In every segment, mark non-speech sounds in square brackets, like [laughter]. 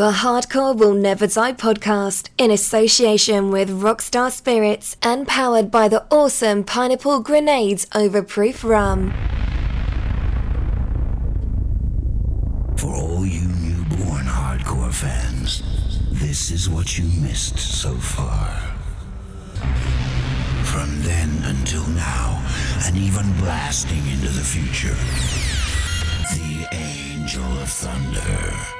The Hardcore Will Never Die podcast in association with Rockstar Spirits and powered by the awesome Pineapple Grenades Overproof Rum. For all you newborn hardcore fans, this is what you missed so far. From then until now, and even blasting into the future, the Angel of Thunder.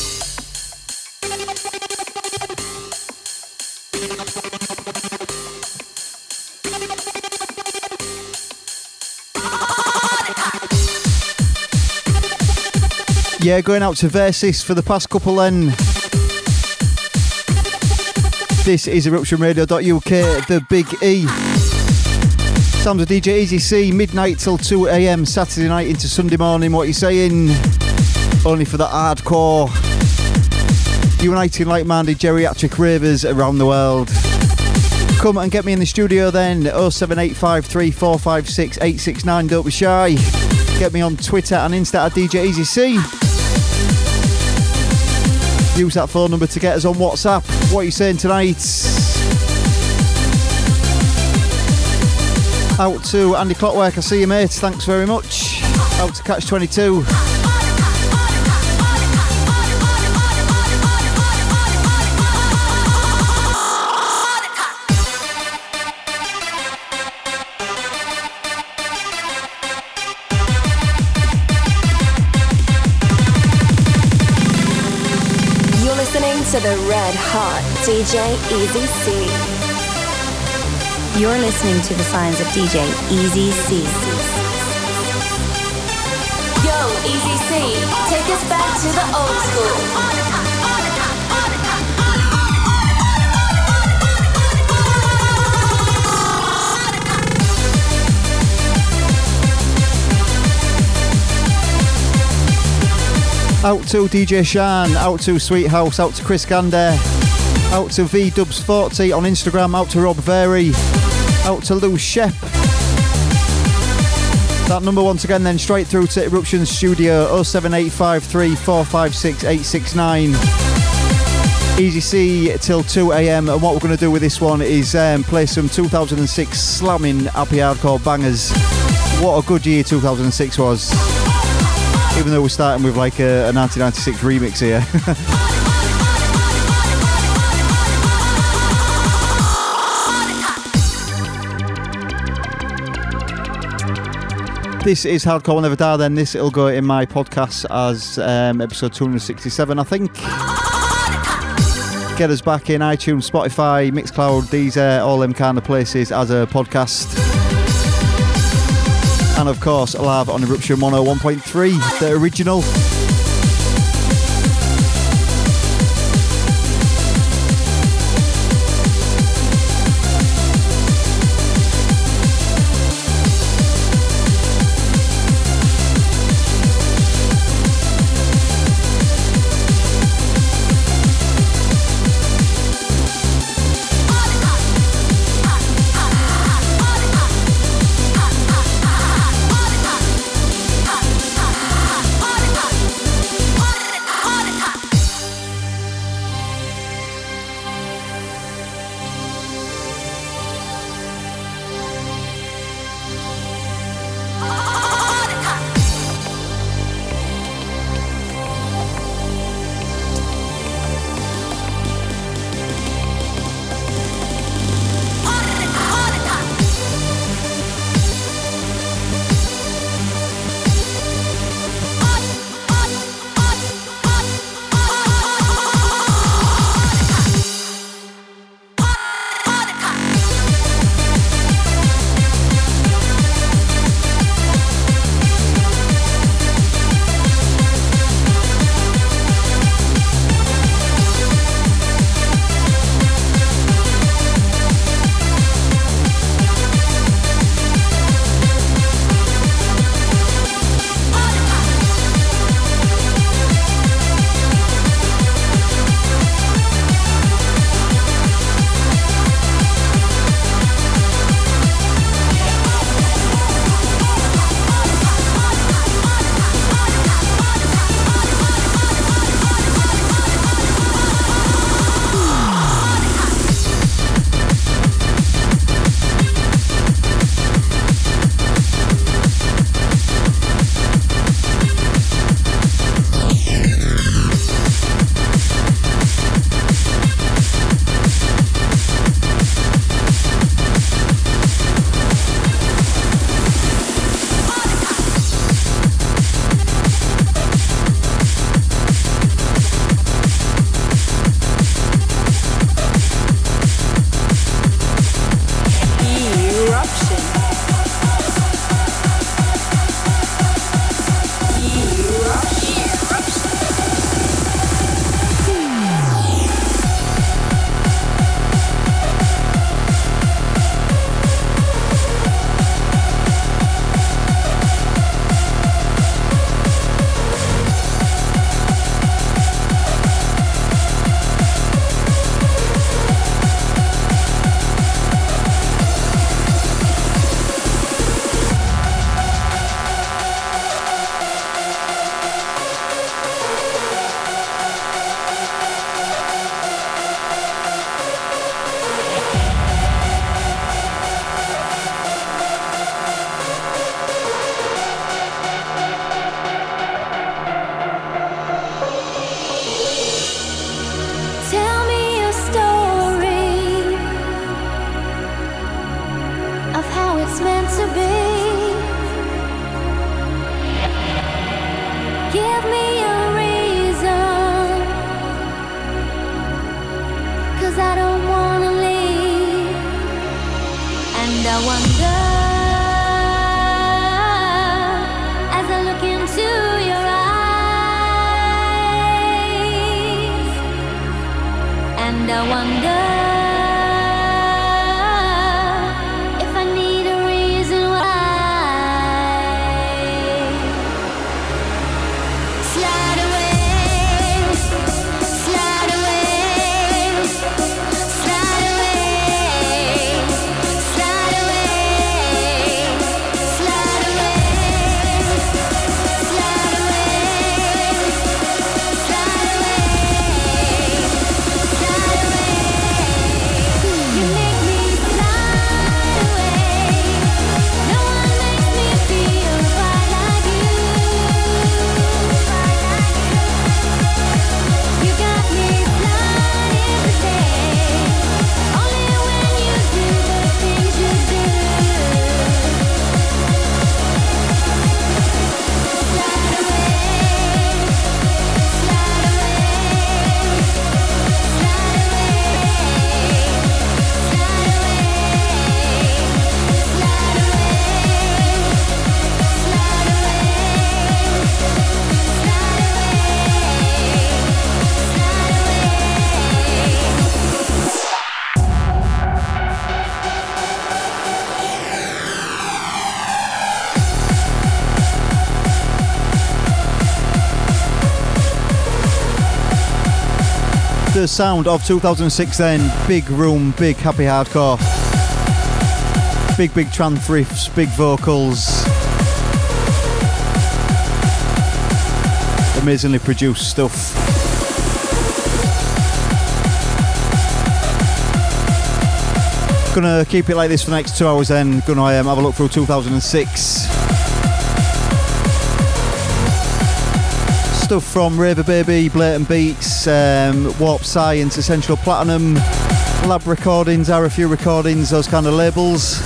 Yeah, going out to Versus for the past couple then. This is eruptionradio.uk, the Big E. Sounds a DJ Easy C, midnight till 2 a.m. Saturday night into Sunday morning. What are you saying? Only for the hardcore. Uniting like minded geriatric ravers around the world. Come and get me in the studio then. 07853456869. Don't be shy. Get me on Twitter and Insta at DJ Easy C. Use that phone number to get us on WhatsApp. What are you saying tonight? Out to Andy Clockwork, I see you, mate. Thanks very much. Out to Catch 22. Red Hot DJ Easy C. You're listening to the signs of DJ Easy C. Yo, Easy C, take us back to the old school. Out to DJ Shan, out to Sweet House, out to Chris Gander, out to V VDubs40 on Instagram, out to Rob Vary, out to Lou Shep. That number once again, then straight through to Eruption Studio 07853 456 869. Easy C till 2 a.m. And what we're going to do with this one is um, play some 2006 slamming happy hardcore bangers. What a good year 2006 was. Even though we're starting with like a, a 1996 remix here. [laughs] This is Hardcore Will Never Die, then this will go in my podcast as um, episode 267, I think. Get us back in iTunes, Spotify, Mixcloud, these are all them kind of places as a podcast. And of course, live on Eruption 101.3, the original. Sound of 2006 then. Big room, big happy hardcore. Big, big trance riffs, big vocals. Amazingly produced stuff. Gonna keep it like this for the next two hours then. Gonna um, have a look through 2006. Stuff from Raver Baby, Blatant Beats, um, Warp Science, Essential Platinum, Lab Recordings, RFU Recordings, those kind of labels.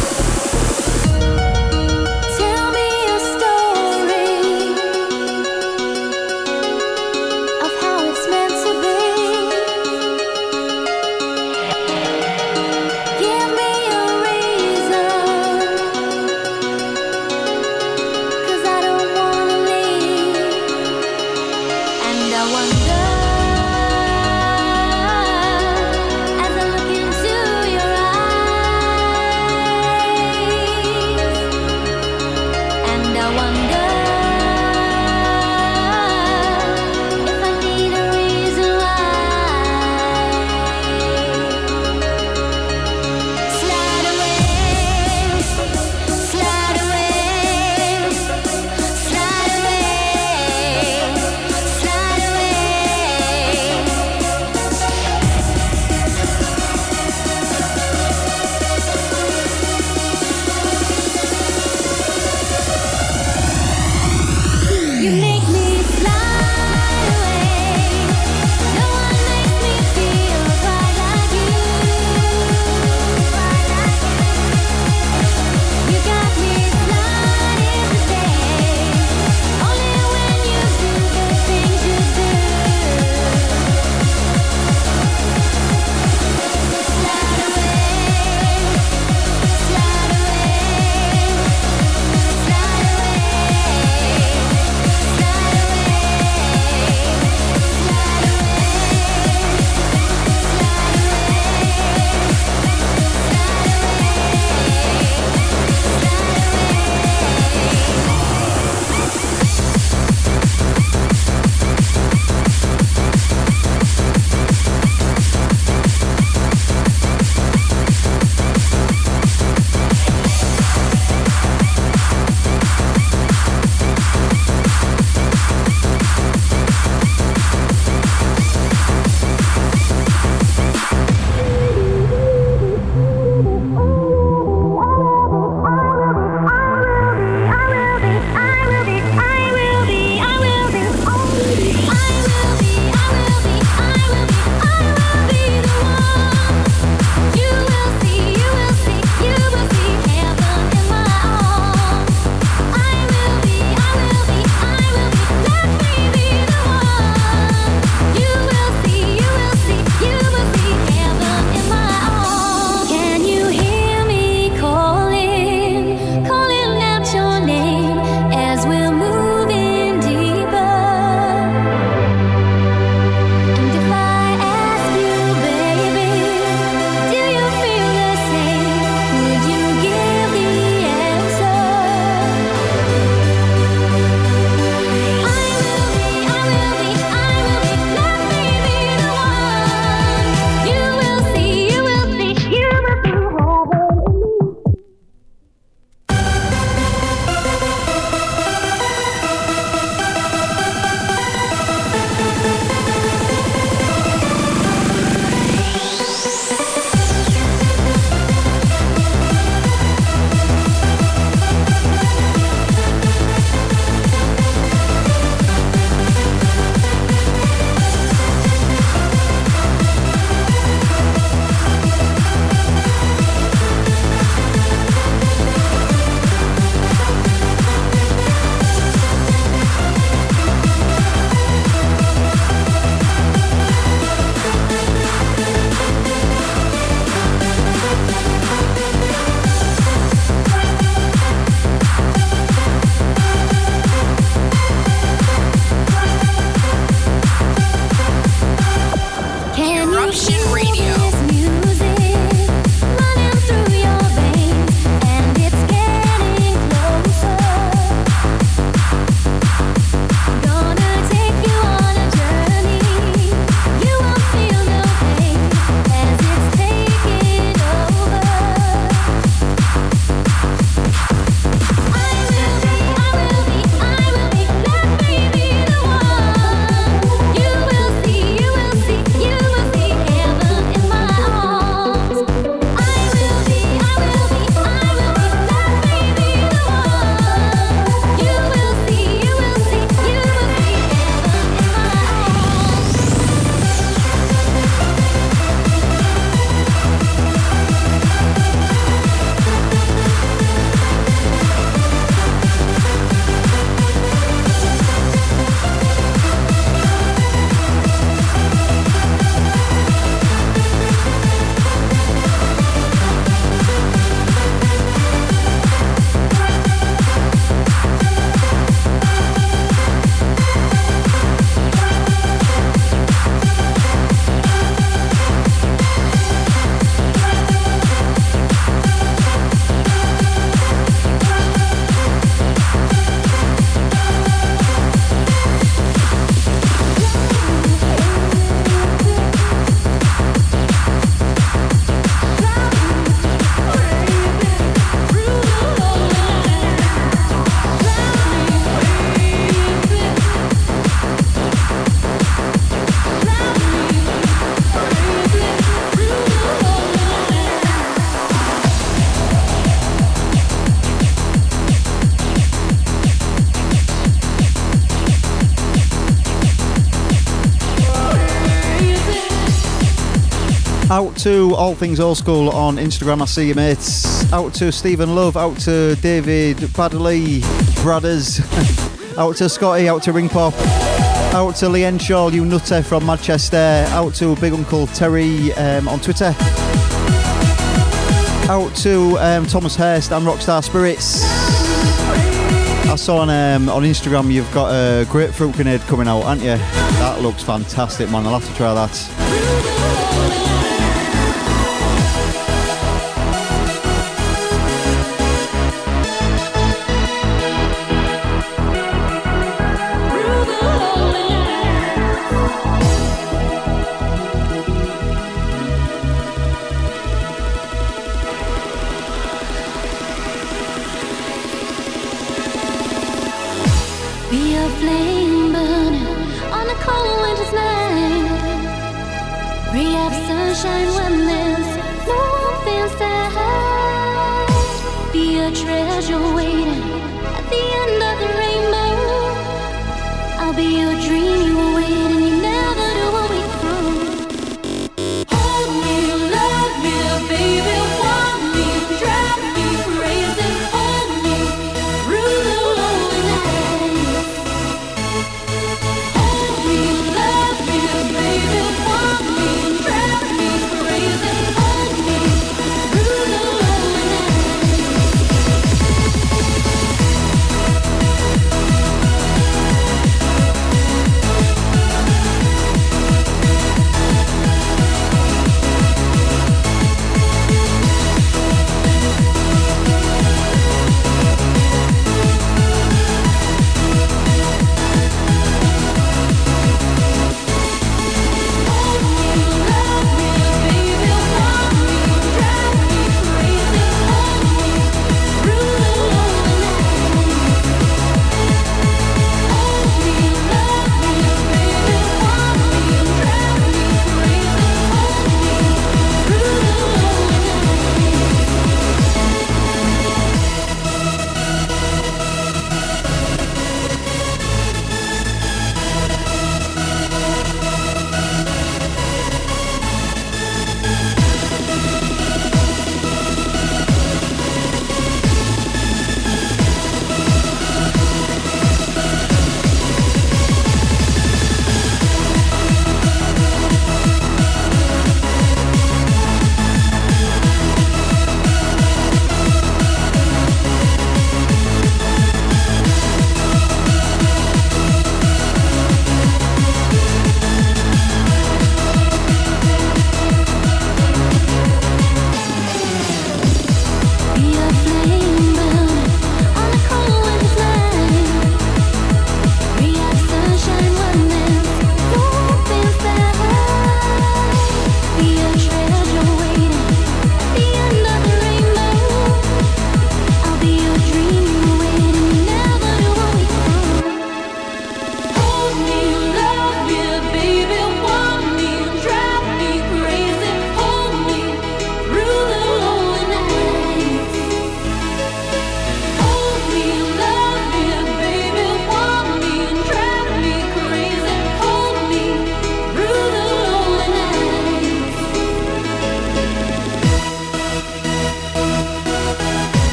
To All Things Old School on Instagram, I see you mates. Out to Stephen Love, out to David Badley, Brothers. [laughs] out to Scotty, out to Ring Pop. Out to Lee Shaw, you nutter from Manchester. Out to Big Uncle Terry um, on Twitter. Out to um, Thomas Hurst and Rockstar Spirits. I saw on um, on Instagram you've got a grapefruit grenade coming out, aren't you? That looks fantastic, man. I'll have to try that.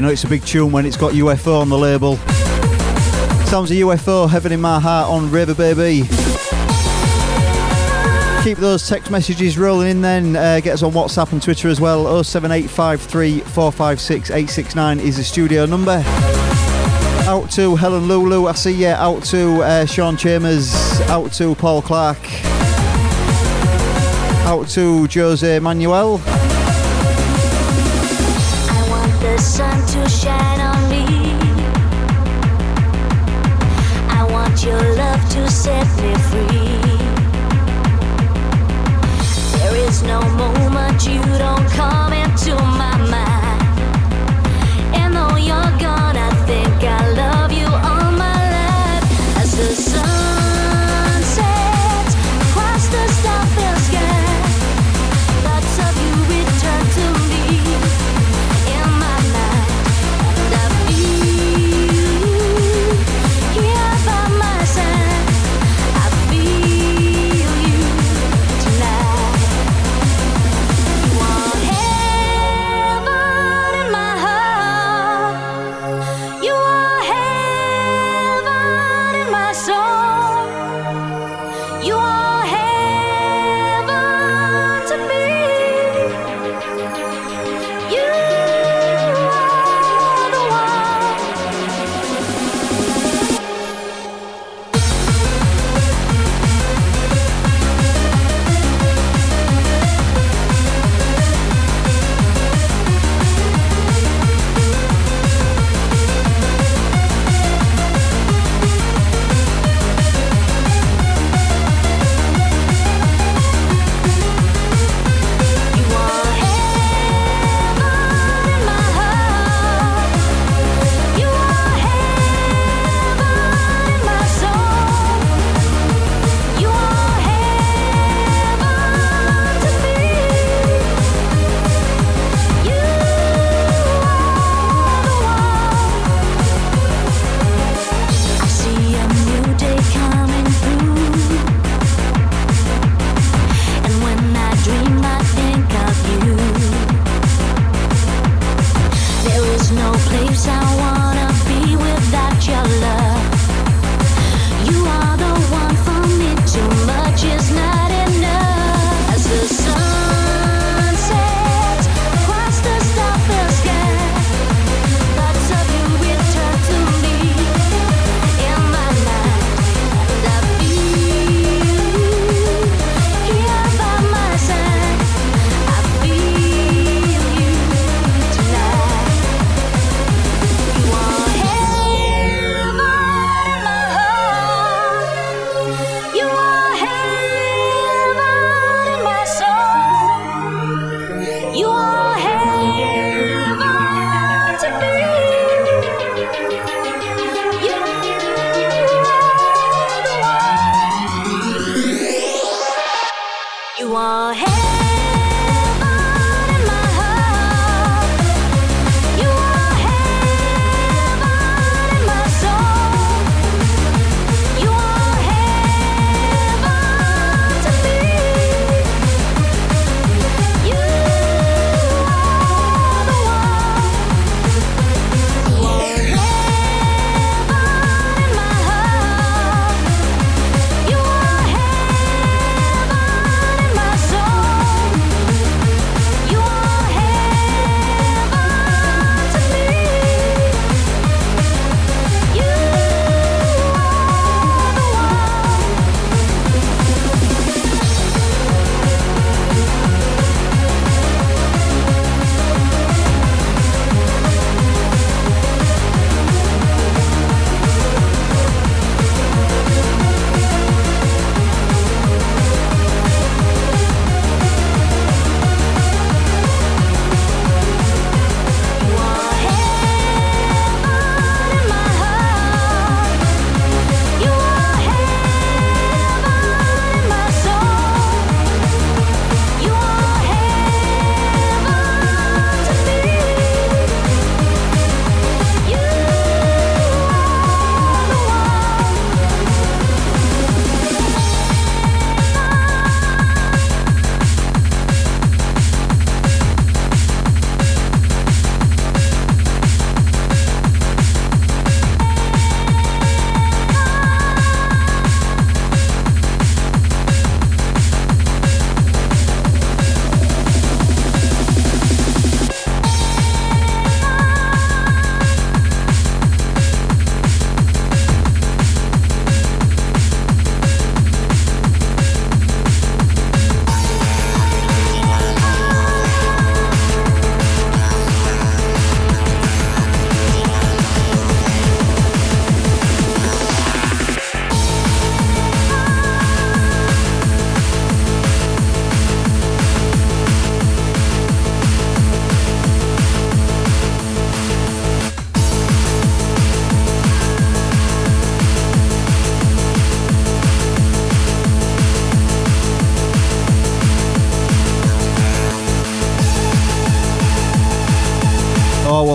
You know it's a big tune when it's got UFO on the label. Sounds a UFO, Heaven in My Heart on Raver Baby. Keep those text messages rolling in then. Uh, get us on WhatsApp and Twitter as well. 07853 456 869 is the studio number. Out to Helen Lulu, I see you. Out to uh, Sean Chambers. Out to Paul Clark. Out to Jose Manuel.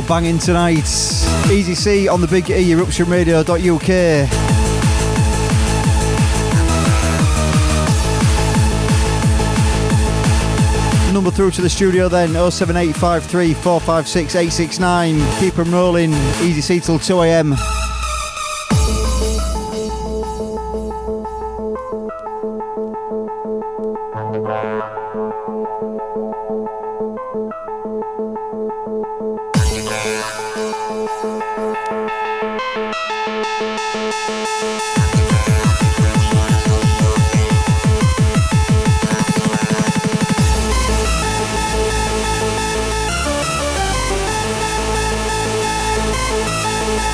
Banging tonight. Easy C on the big E eruptionradio.uk. Number through to the studio then 07853 456 869. Keep them rolling. Easy C till 2 a.m.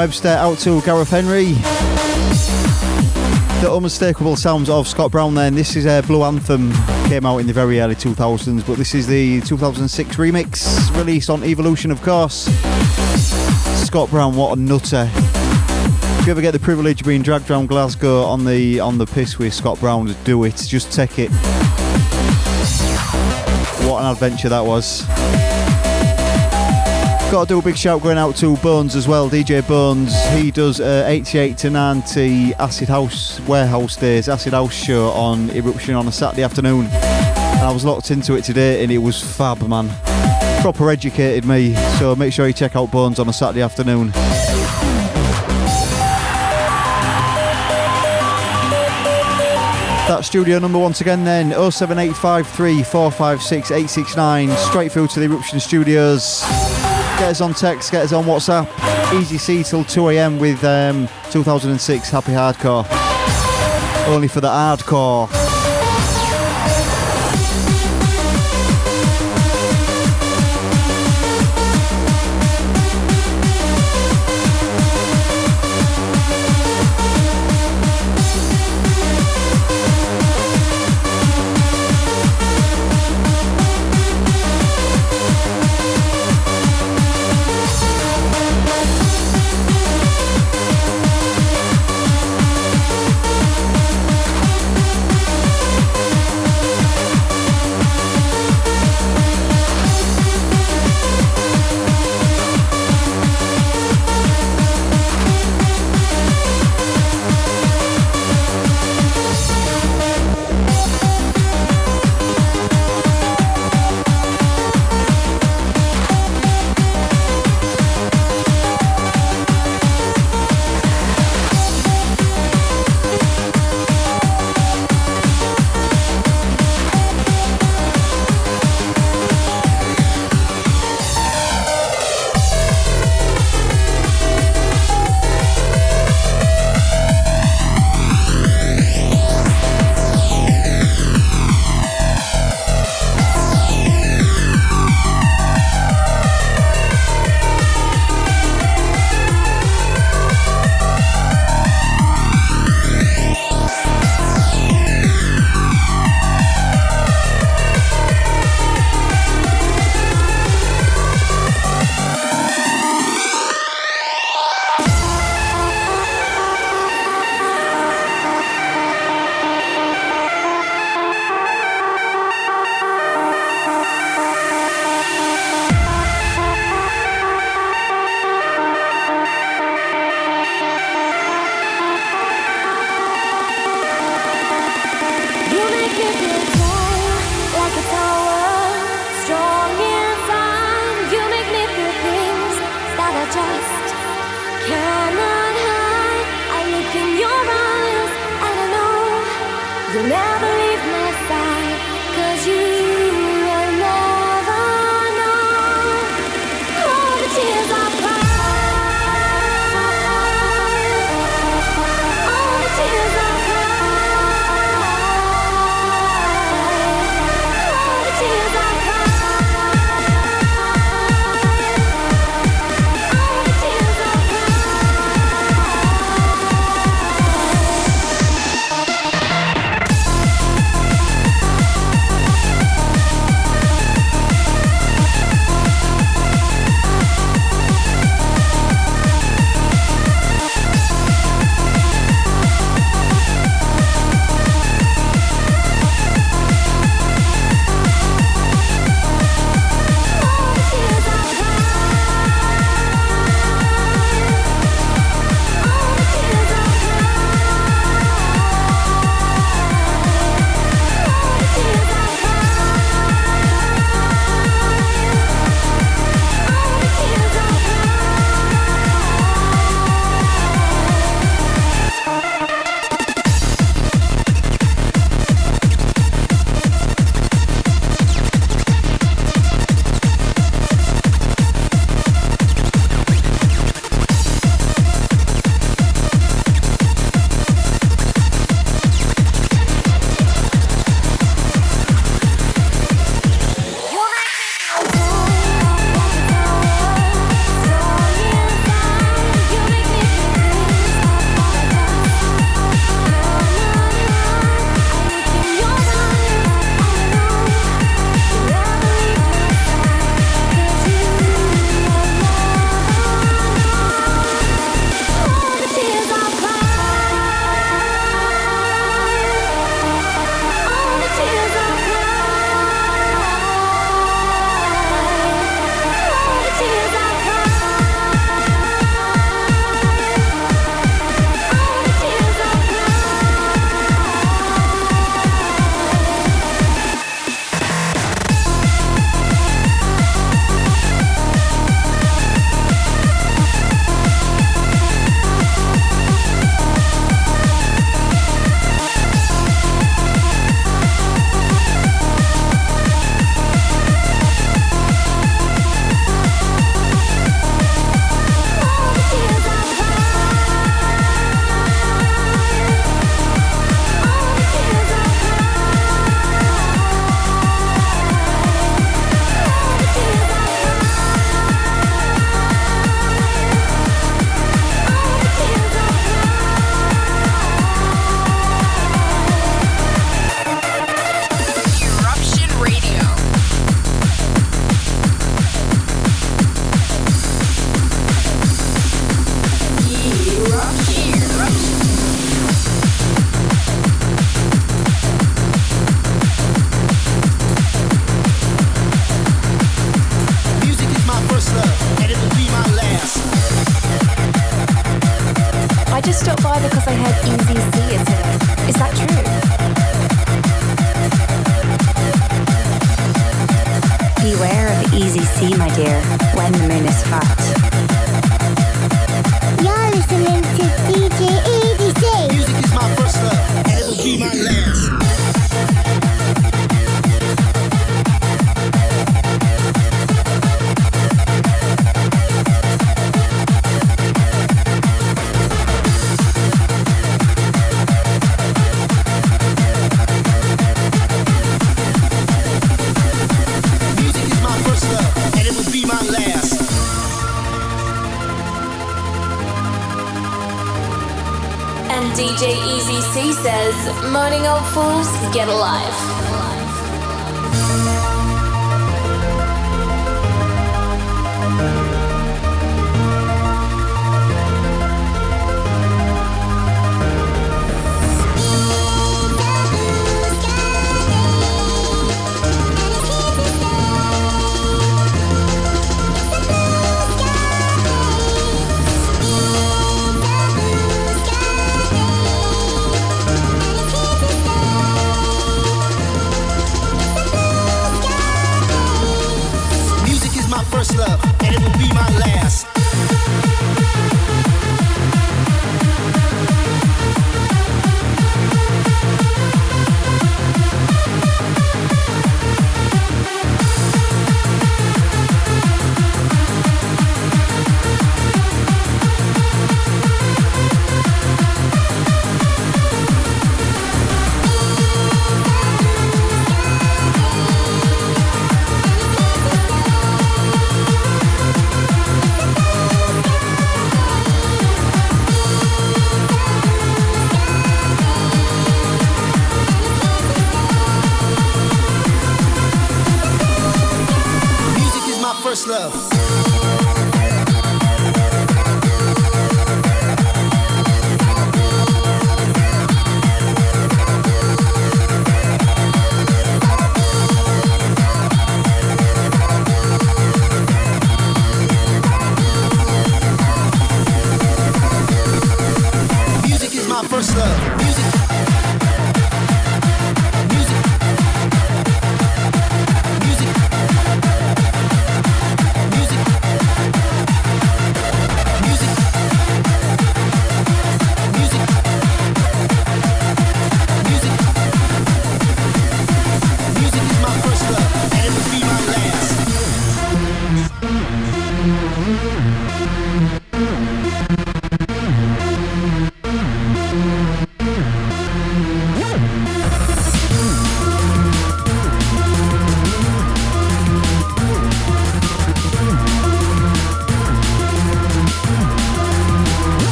Webster, out to Gareth Henry. The unmistakable sounds of Scott Brown then. This is a Blue Anthem, came out in the very early 2000s, but this is the 2006 remix, released on Evolution, of course. Scott Brown, what a nutter. If you ever get the privilege of being dragged around Glasgow on the on the piss with Scott Brown, do it. Just take it. What an adventure that was. Got to do a big shout going out to Bones as well, DJ Bones. He does uh, 88 to 90 Acid House Warehouse Days, Acid House show on Eruption on a Saturday afternoon. And I was locked into it today and it was fab, man. Proper educated me, so make sure you check out Bones on a Saturday afternoon. That studio number once again then 07853 456 869 straight through to the Eruption Studios. Get us on text, get us on WhatsApp. Easy C till 2 a.m. with um, 2006 Happy Hardcore. Only for the hardcore.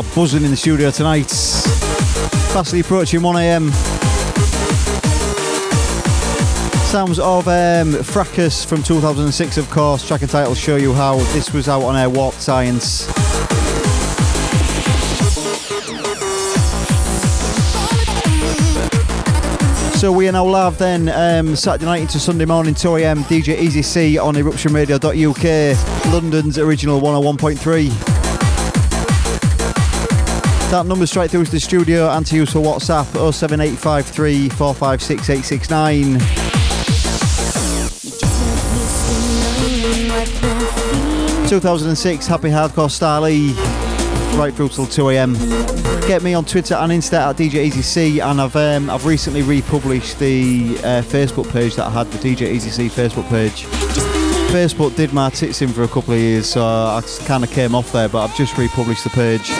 are buzzing in the studio tonight. Fastly approaching 1am. Sounds of um, Fracas from 2006, of course. Track and title show you how this was out on Air Warp Science. So we are now live then, um, Saturday night into Sunday morning, 2am, DJ Easy C on eruptionradio.uk, London's original 101.3. That number straight through to the studio and to use for WhatsApp 07853 456 869. 2006 Happy Hardcore Style E, right through till 2 am. Get me on Twitter and Insta at DJ Easy C, and I've um, I've recently republished the uh, Facebook page that I had, the DJ Easy C Facebook page. Facebook did my tits in for a couple of years, so I kind of came off there, but I've just republished the page.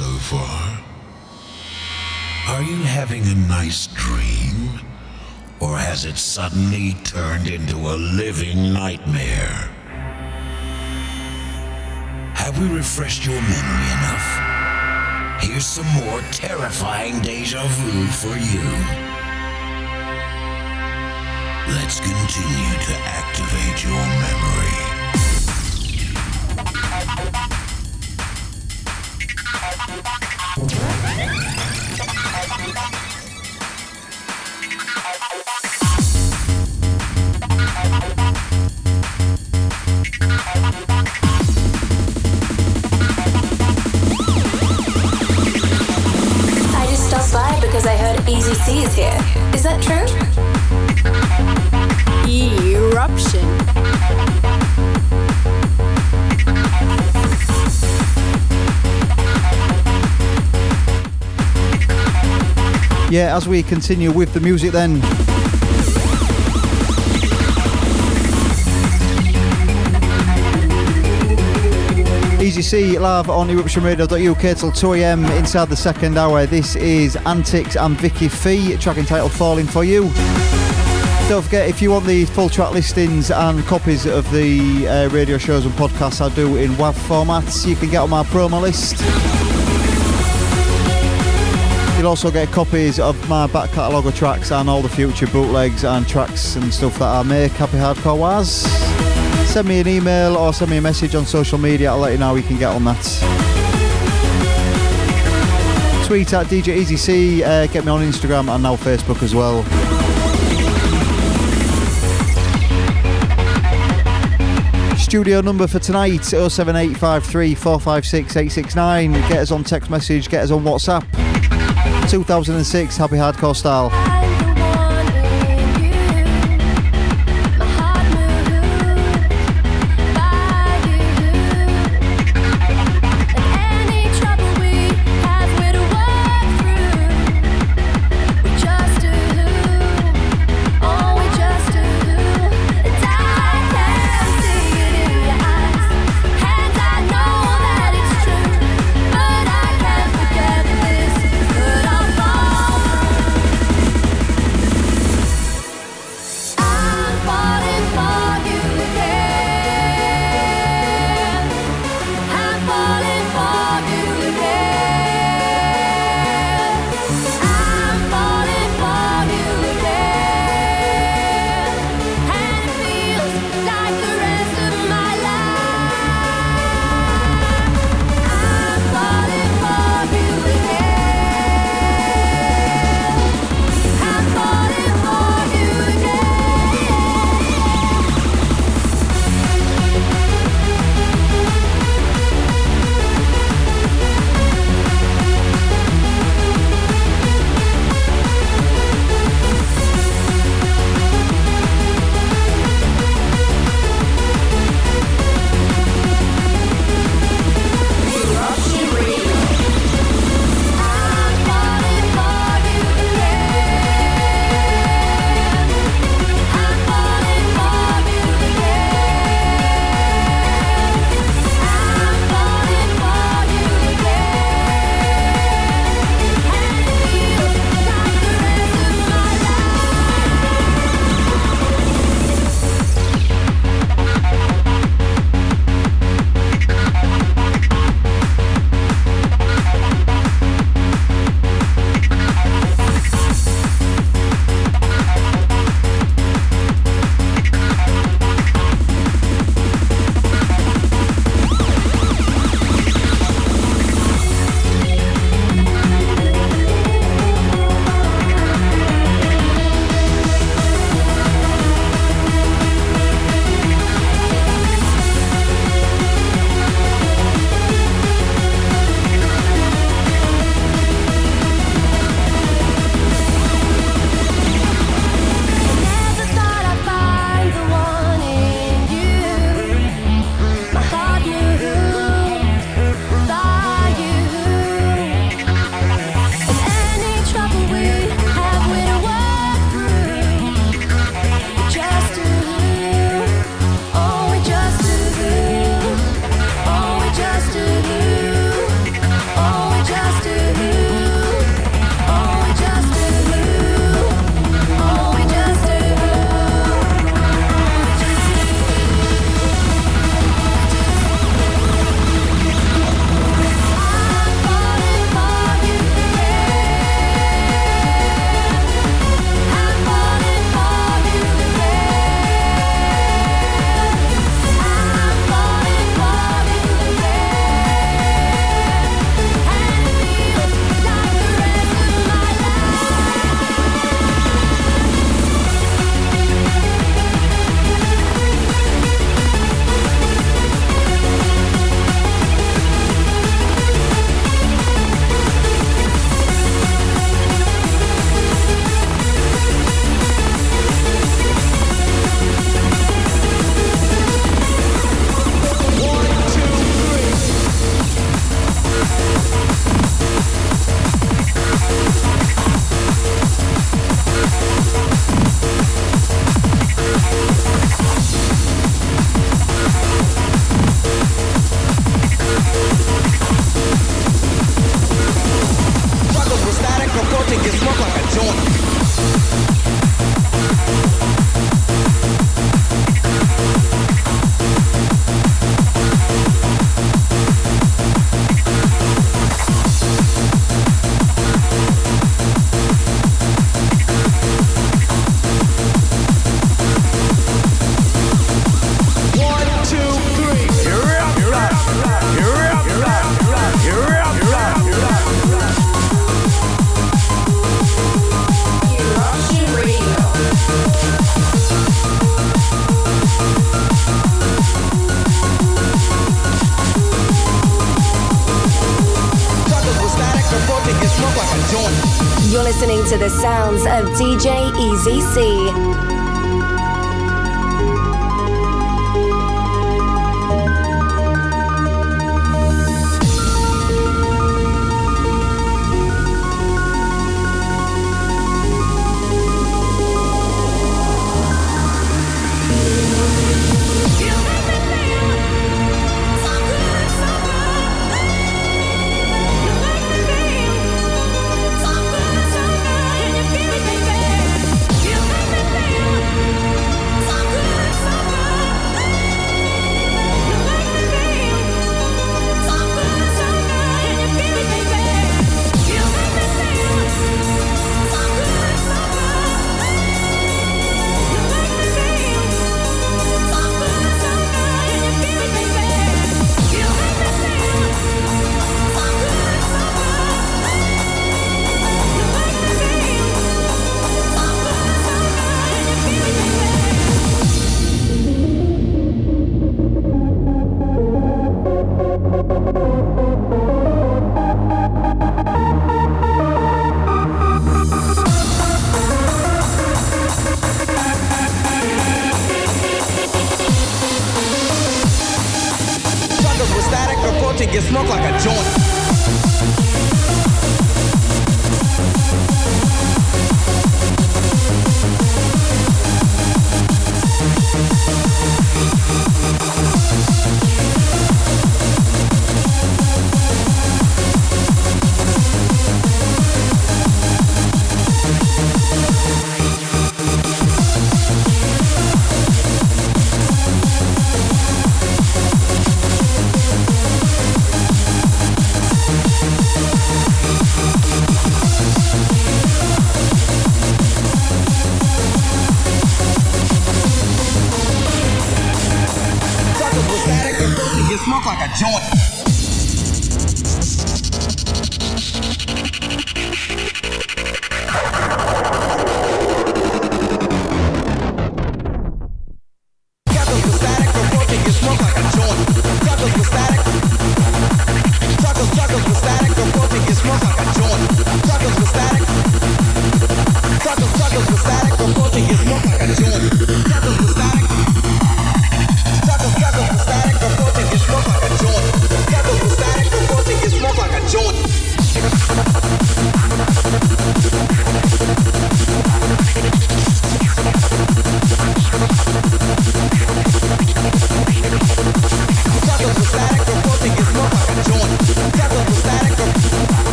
So far? Are you having a nice dream? Or has it suddenly turned into a living nightmare? Have we refreshed your memory enough? Here's some more terrifying deja vu for you. Let's continue to activate your memory. Is here. Is that true? Eruption. Yeah, as we continue with the music then. Easy C live on eruptionradio.uk till 2am inside the second hour. This is Antics and Vicky Fee, track entitled Falling For You. Don't forget, if you want the full track listings and copies of the uh, radio shows and podcasts I do in WAV formats, you can get on my promo list. You'll also get copies of my back catalogue of tracks and all the future bootlegs and tracks and stuff that I make. Happy Hardcore Was. Send me an email or send me a message on social media. I'll let you know how you can get on that. Tweet at DJ Easy C. Uh, get me on Instagram and now Facebook as well. Studio number for tonight 07853 456 869. Get us on text message, get us on WhatsApp. 2006 Happy Hardcore Style.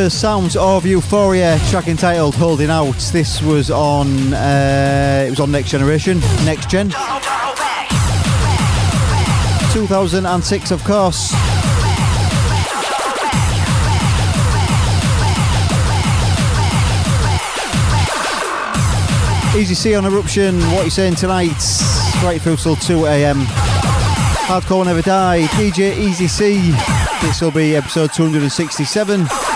The sounds of Euphoria, track entitled "Holding Out." This was on. Uh, it was on Next Generation, Next Gen. 2006, of course. Easy C on Eruption. What you saying tonight? Right through till 2 a.m. Hardcore Never Die. DJ Easy C. This will be episode 267.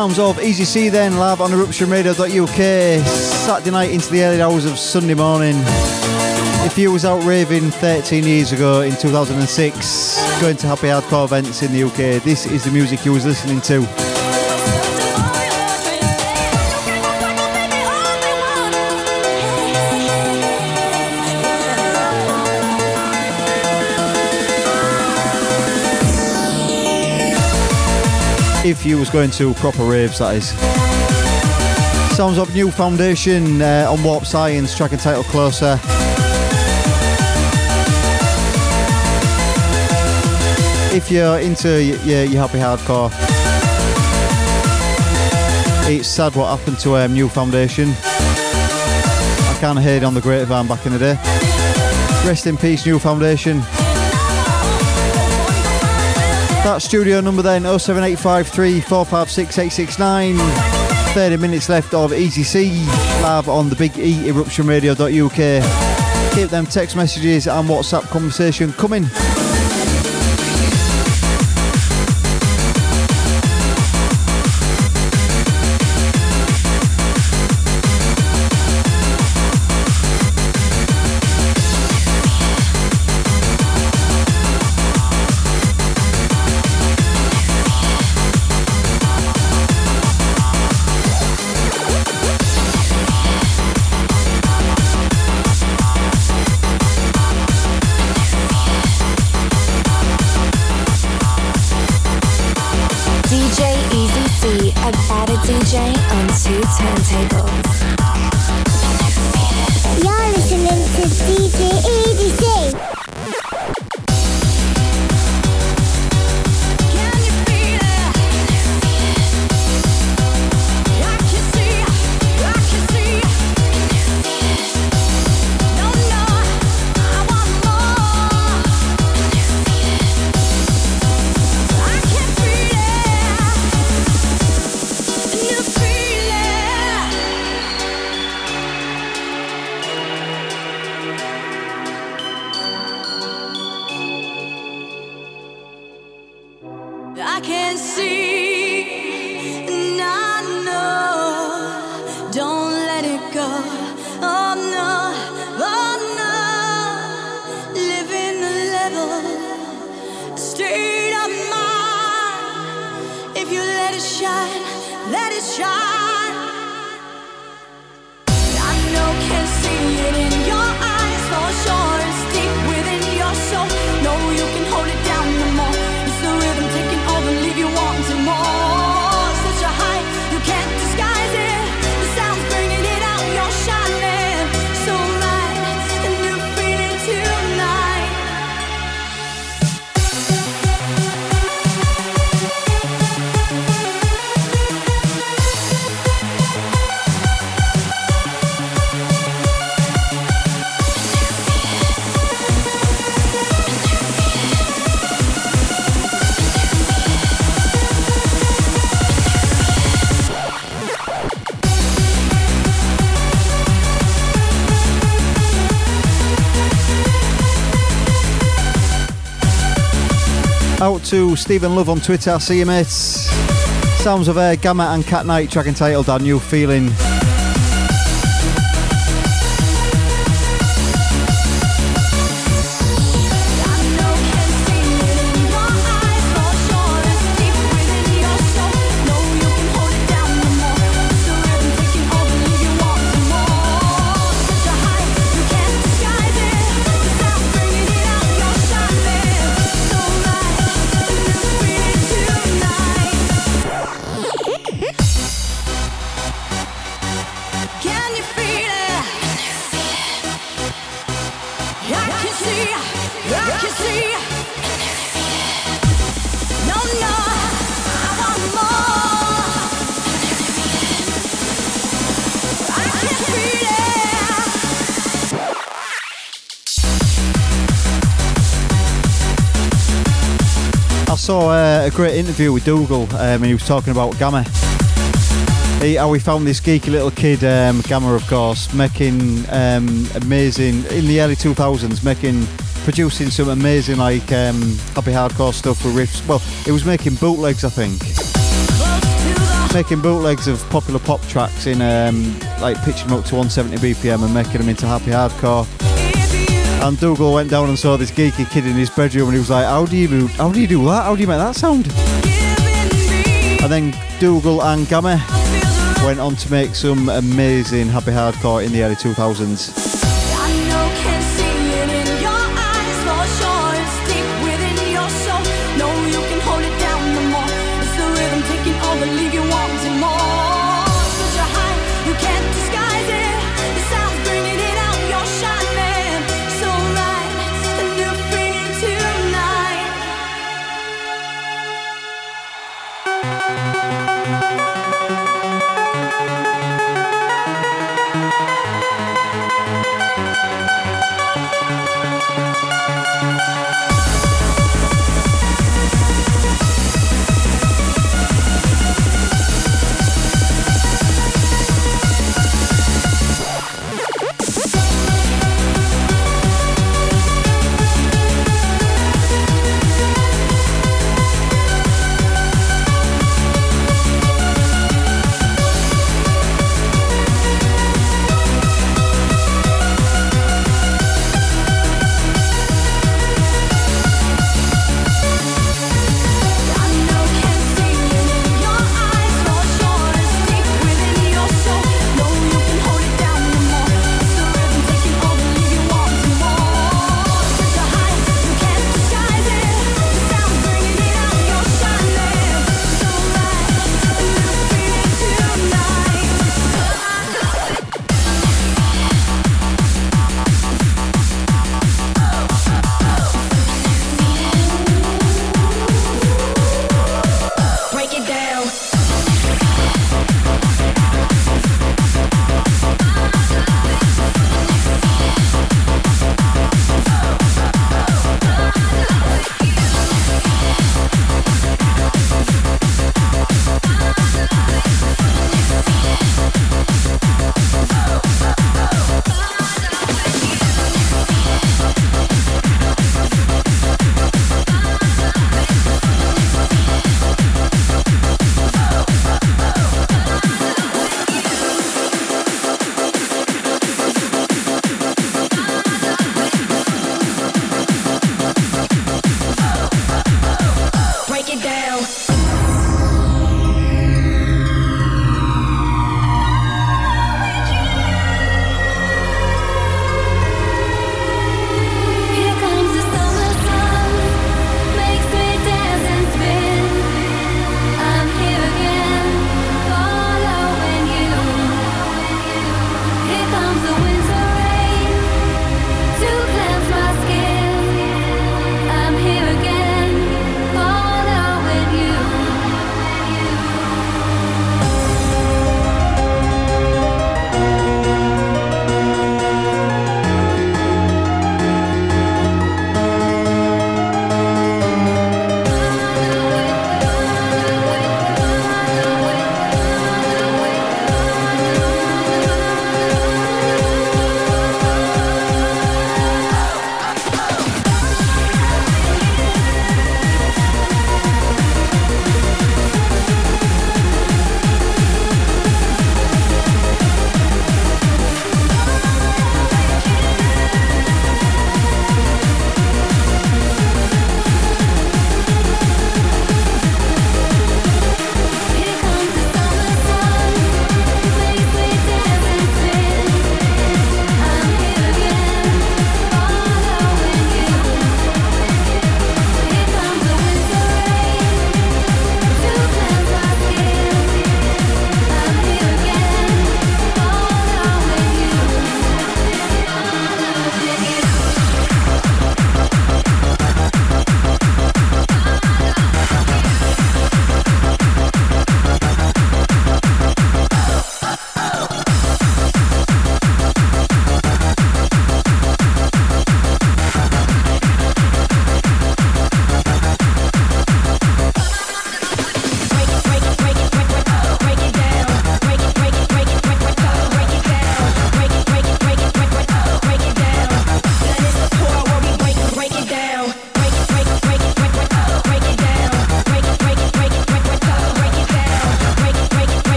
Sounds of Easy C then, live on eruptionradio.uk, Saturday night into the early hours of Sunday morning. If you was out raving 13 years ago in 2006, going to happy hardcore events in the UK, this is the music you was listening to. If you was going to proper raves, that is. Sounds of New Foundation uh, on Warp Science, track and title Closer. If you're into your, your happy hardcore, it's sad what happened to um, New Foundation. I kind of heard on the grapevine back in the day. Rest in peace, New Foundation. That studio number then 07853 456 869. 30 minutes left of Easy C live on the Big E Eruption Radio.uk. Keep them text messages and WhatsApp conversation coming. Stephen Love on Twitter, see you mates. Sounds of Air, Gammer and Cat Night track entitled Our New Feeling. A great interview with Dougal um, and he was talking about Gammer. He, how he found this geeky little kid, um, Gammer of course, making um, amazing, in the early 2000s, making, producing some amazing like um, happy hardcore stuff with riffs. Well, it was making bootlegs I think. Making bootlegs of popular pop tracks in um, like pitching them up to 170 BPM and making them into happy hardcore. And Dougal went down and saw this geeky kid in his bedroom and he was like, How do you do, how do you do that? How do you make that sound? And then Dougal and Gammer went on to make some amazing happy hardcore in the early 2000s.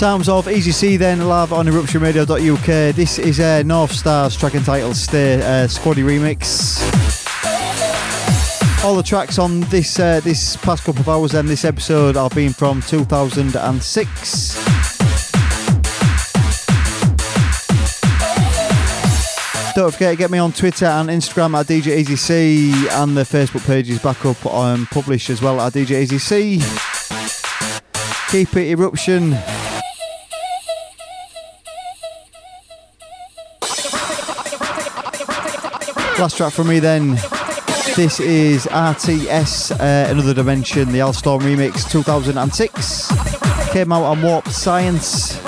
Sounds of Easy C then live on eruptionradio.uk. This is uh, North Stars track entitled Stay uh, Squaddy remix. All the tracks on this uh, this past couple of hours and this episode are being from 2006. Don't forget to get me on Twitter and Instagram at DJ Easy C and the Facebook page is back up and published as well at DJ Easy C. Keep it eruption. Last track for me then. This is RTS uh, Another Dimension, the Al Storm remix 2006. Came out on Warp Science.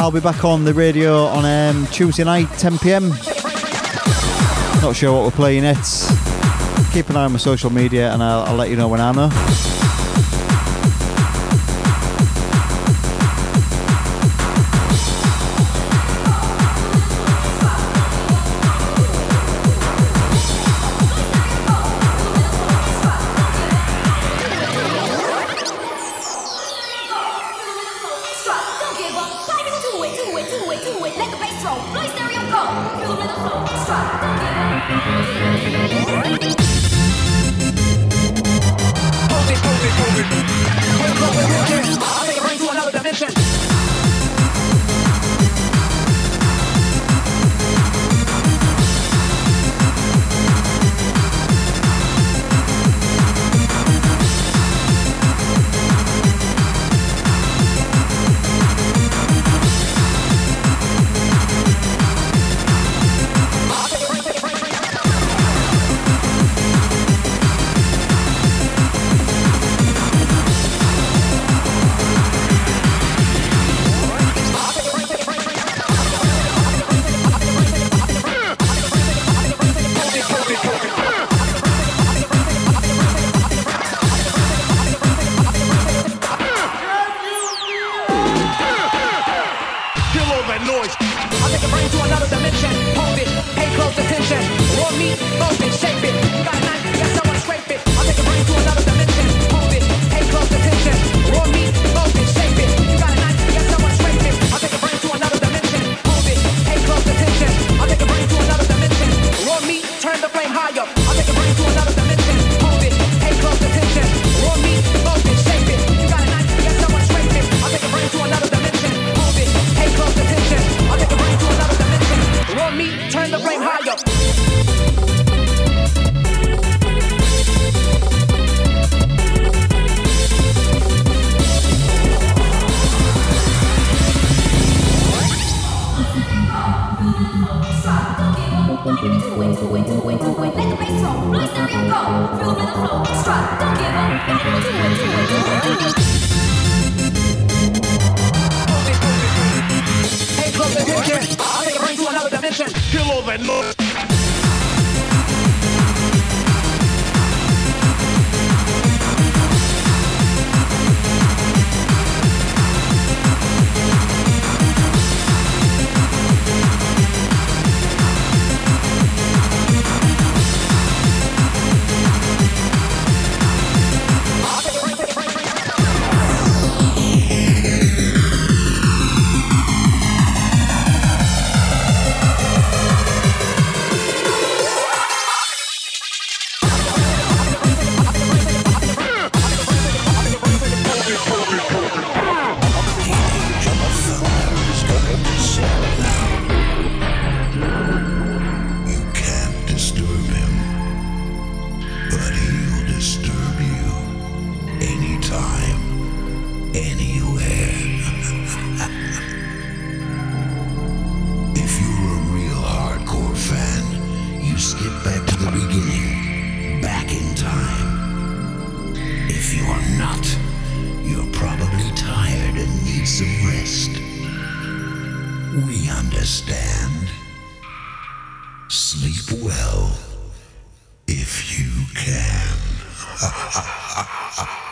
I'll be back on the radio on um, Tuesday night, 10 pm. Not sure what we're playing yet. Keep an eye on my social media and I'll, I'll let you know when I know.